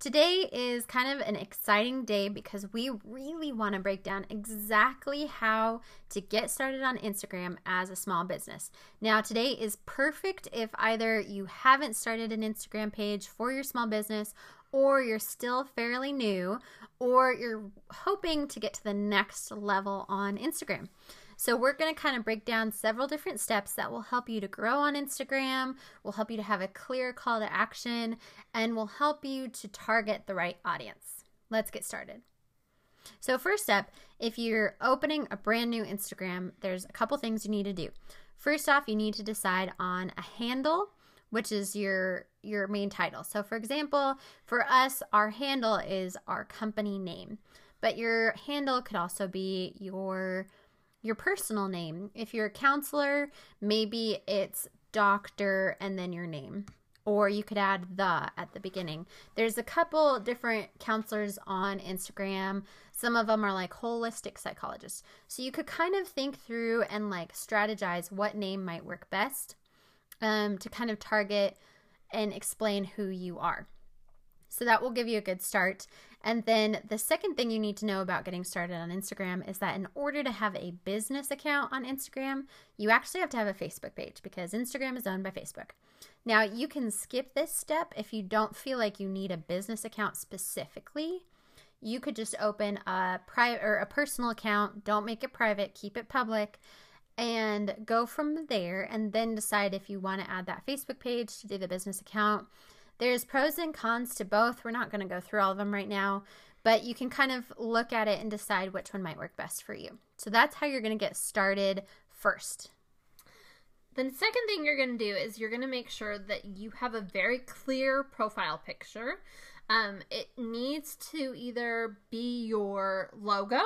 Today is kind of an exciting day because we really want to break down exactly how to get started on Instagram as a small business. Now, today is perfect if either you haven't started an Instagram page for your small business or you're still fairly new or you're hoping to get to the next level on Instagram. So, we're going to kind of break down several different steps that will help you to grow on Instagram, will help you to have a clear call to action, and will help you to target the right audience. Let's get started. So, first step, if you're opening a brand new Instagram, there's a couple things you need to do. First off, you need to decide on a handle which is your your main title. So for example, for us our handle is our company name. But your handle could also be your your personal name. If you're a counselor, maybe it's doctor and then your name. Or you could add the at the beginning. There's a couple different counselors on Instagram. Some of them are like holistic psychologists. So you could kind of think through and like strategize what name might work best um, to kind of target and explain who you are. So that will give you a good start. And then the second thing you need to know about getting started on Instagram is that in order to have a business account on Instagram, you actually have to have a Facebook page because Instagram is owned by Facebook. Now, you can skip this step if you don't feel like you need a business account specifically. You could just open a private or a personal account, don't make it private, keep it public, and go from there and then decide if you want to add that Facebook page to do the business account. There's pros and cons to both. We're not going to go through all of them right now, but you can kind of look at it and decide which one might work best for you. So that's how you're going to get started first. The second thing you're going to do is you're going to make sure that you have a very clear profile picture. Um, it needs to either be your logo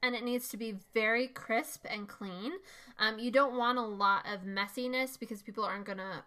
and it needs to be very crisp and clean. Um, you don't want a lot of messiness because people aren't going to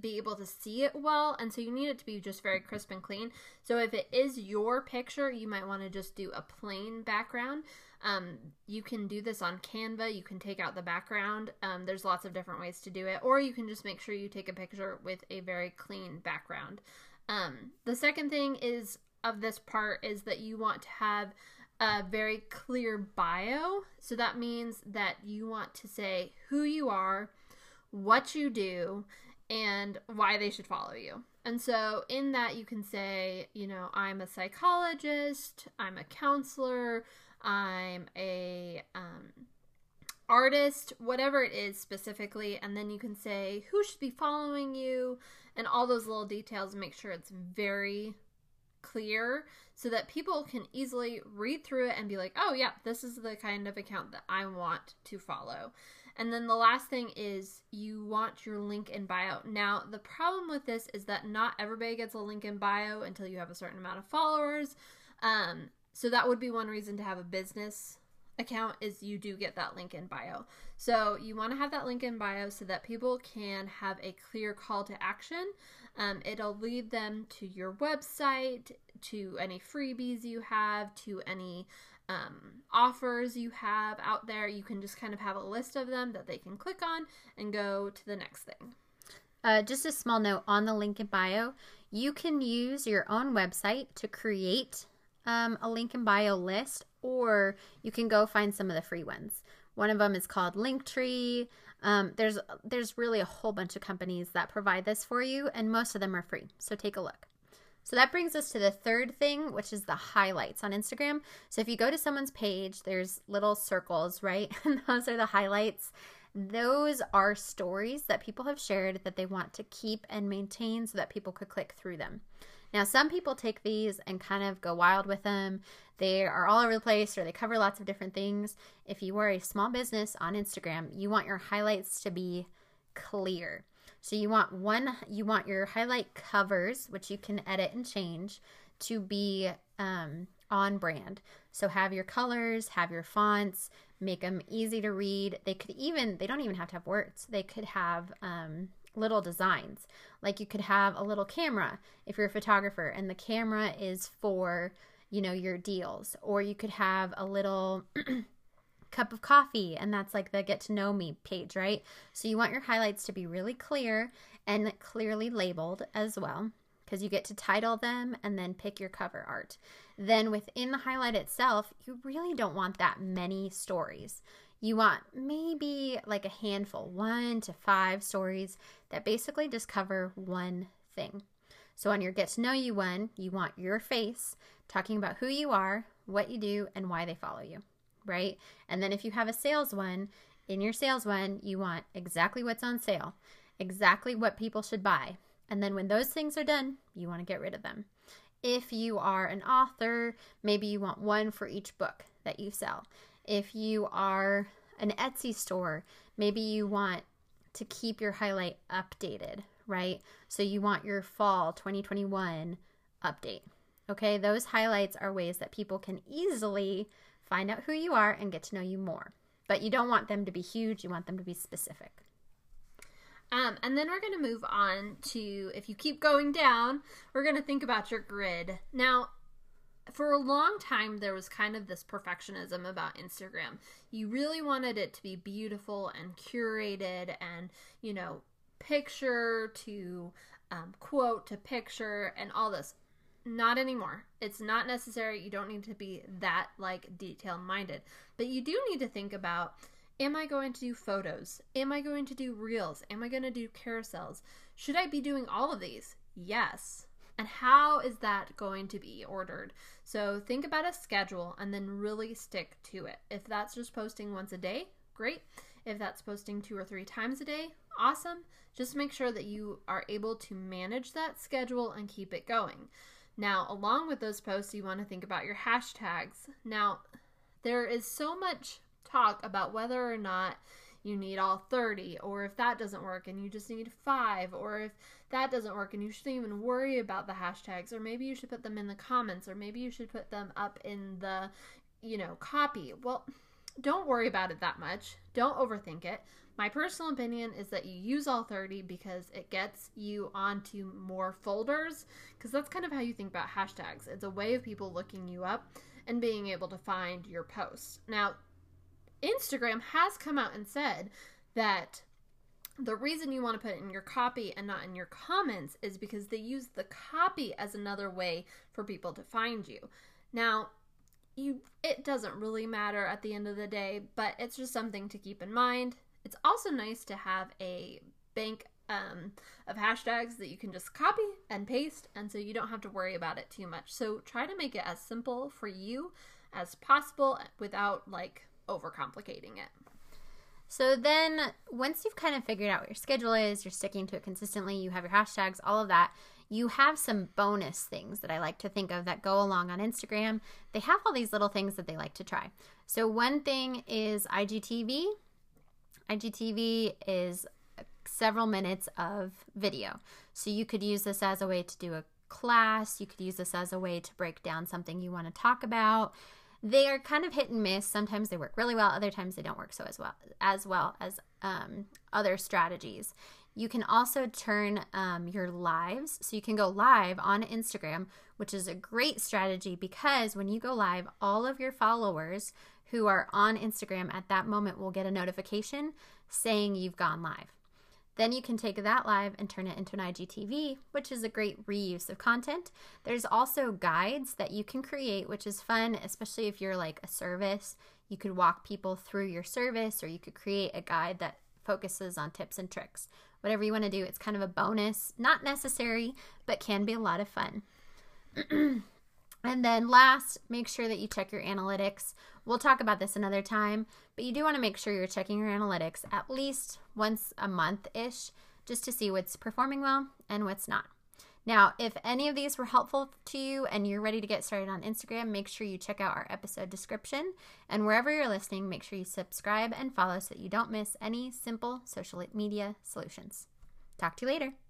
be able to see it well and so you need it to be just very crisp and clean. So if it is your picture you might want to just do a plain background. Um, you can do this on canva you can take out the background um, there's lots of different ways to do it or you can just make sure you take a picture with a very clean background. Um, the second thing is of this part is that you want to have a very clear bio. So that means that you want to say who you are what you do and why they should follow you. And so, in that, you can say, you know, I'm a psychologist, I'm a counselor, I'm a um, artist, whatever it is specifically, and then you can say who should be following you and all those little details. Make sure it's very clear so that people can easily read through it and be like, oh, yeah, this is the kind of account that I want to follow. And then the last thing is you want your link in bio. Now, the problem with this is that not everybody gets a link in bio until you have a certain amount of followers. Um, so that would be one reason to have a business account is you do get that link in bio. So you want to have that link in bio so that people can have a clear call to action. Um, it'll lead them to your website, to any freebies you have, to any um, offers you have out there. You can just kind of have a list of them that they can click on and go to the next thing. Uh, just a small note on the link in bio, you can use your own website to create um, a link in bio list, or you can go find some of the free ones. One of them is called Linktree. Um, there's there's really a whole bunch of companies that provide this for you, and most of them are free. So take a look. So that brings us to the third thing, which is the highlights on Instagram. So if you go to someone's page, there's little circles, right? And those are the highlights. those are stories that people have shared that they want to keep and maintain so that people could click through them. Now, some people take these and kind of go wild with them. They are all over the place or they cover lots of different things. If you are a small business on Instagram, you want your highlights to be clear. So you want one you want your highlight covers, which you can edit and change to be um, on brand. So have your colors, have your fonts, make them easy to read. They could even they don't even have to have words. They could have um, little designs. Like you could have a little camera if you're a photographer and the camera is for, you know, your deals. Or you could have a little cup of coffee and that's like the get to know me page, right? So you want your highlights to be really clear and clearly labeled as well because you get to title them and then pick your cover art. Then within the highlight itself, you really don't want that many stories you want maybe like a handful, one to five stories that basically just cover one thing. So on your get to know you one, you want your face talking about who you are, what you do, and why they follow you, right? And then if you have a sales one, in your sales one, you want exactly what's on sale, exactly what people should buy. And then when those things are done, you want to get rid of them. If you are an author, maybe you want one for each book that you sell. If you are an Etsy store, maybe you want to keep your highlight updated, right? So you want your fall 2021 update. Okay, those highlights are ways that people can easily find out who you are and get to know you more. But you don't want them to be huge, you want them to be specific. Um, and then we're going to move on to if you keep going down, we're going to think about your grid. Now, for a long time there was kind of this perfectionism about Instagram. You really wanted it to be beautiful and curated and, you know, picture to um, quote to picture and all this. Not anymore. It's not necessary. You don't need to be that like detail minded. But you do need to think about am I going to do photos? Am I going to do reels? Am I going to do carousels? Should I be doing all of these? Yes. And how is that going to be ordered? So think about a schedule and then really stick to it. If that's just posting once a day, great. If that's posting two or three times a day, awesome. Just make sure that you are able to manage that schedule and keep it going. Now, along with those posts, you want to think about your hashtags. Now, there is so much talk about whether or not you need all 30, or if that doesn't work and you just need five, or if that doesn't work and you shouldn't even worry about the hashtags, or maybe you should put them in the comments, or maybe you should put them up in the, you know, copy. Well, don't worry about it that much. Don't overthink it. My personal opinion is that you use all 30 because it gets you onto more folders, because that's kind of how you think about hashtags. It's a way of people looking you up and being able to find your posts. Now, Instagram has come out and said that the reason you want to put it in your copy and not in your comments is because they use the copy as another way for people to find you. Now, you it doesn't really matter at the end of the day, but it's just something to keep in mind. It's also nice to have a bank um, of hashtags that you can just copy and paste, and so you don't have to worry about it too much. So try to make it as simple for you as possible without like overcomplicating it. So then, once you've kind of figured out what your schedule is, you're sticking to it consistently, you have your hashtags, all of that, you have some bonus things that I like to think of that go along on Instagram. They have all these little things that they like to try. So, one thing is IGTV. IGTV is several minutes of video. So, you could use this as a way to do a class, you could use this as a way to break down something you want to talk about they are kind of hit and miss. Sometimes they work really well, other times they don't work so as well as well as um, other strategies. You can also turn um, your lives, so you can go live on Instagram, which is a great strategy because when you go live, all of your followers who are on Instagram at that moment will get a notification saying you've gone live. Then you can take that live and turn it into an IGTV, which is a great reuse of content. There's also guides that you can create, which is fun, especially if you're like a service. You could walk people through your service, or you could create a guide that focuses on tips and tricks. Whatever you want to do, it's kind of a bonus, not necessary, but can be a lot of fun. And then last, make sure that you check your analytics. We'll talk about this another time, but you do want to make sure you're checking your analytics at least once a month ish just to see what's performing well and what's not. Now, if any of these were helpful to you and you're ready to get started on Instagram, make sure you check out our episode description. And wherever you're listening, make sure you subscribe and follow so that you don't miss any simple social media solutions. Talk to you later.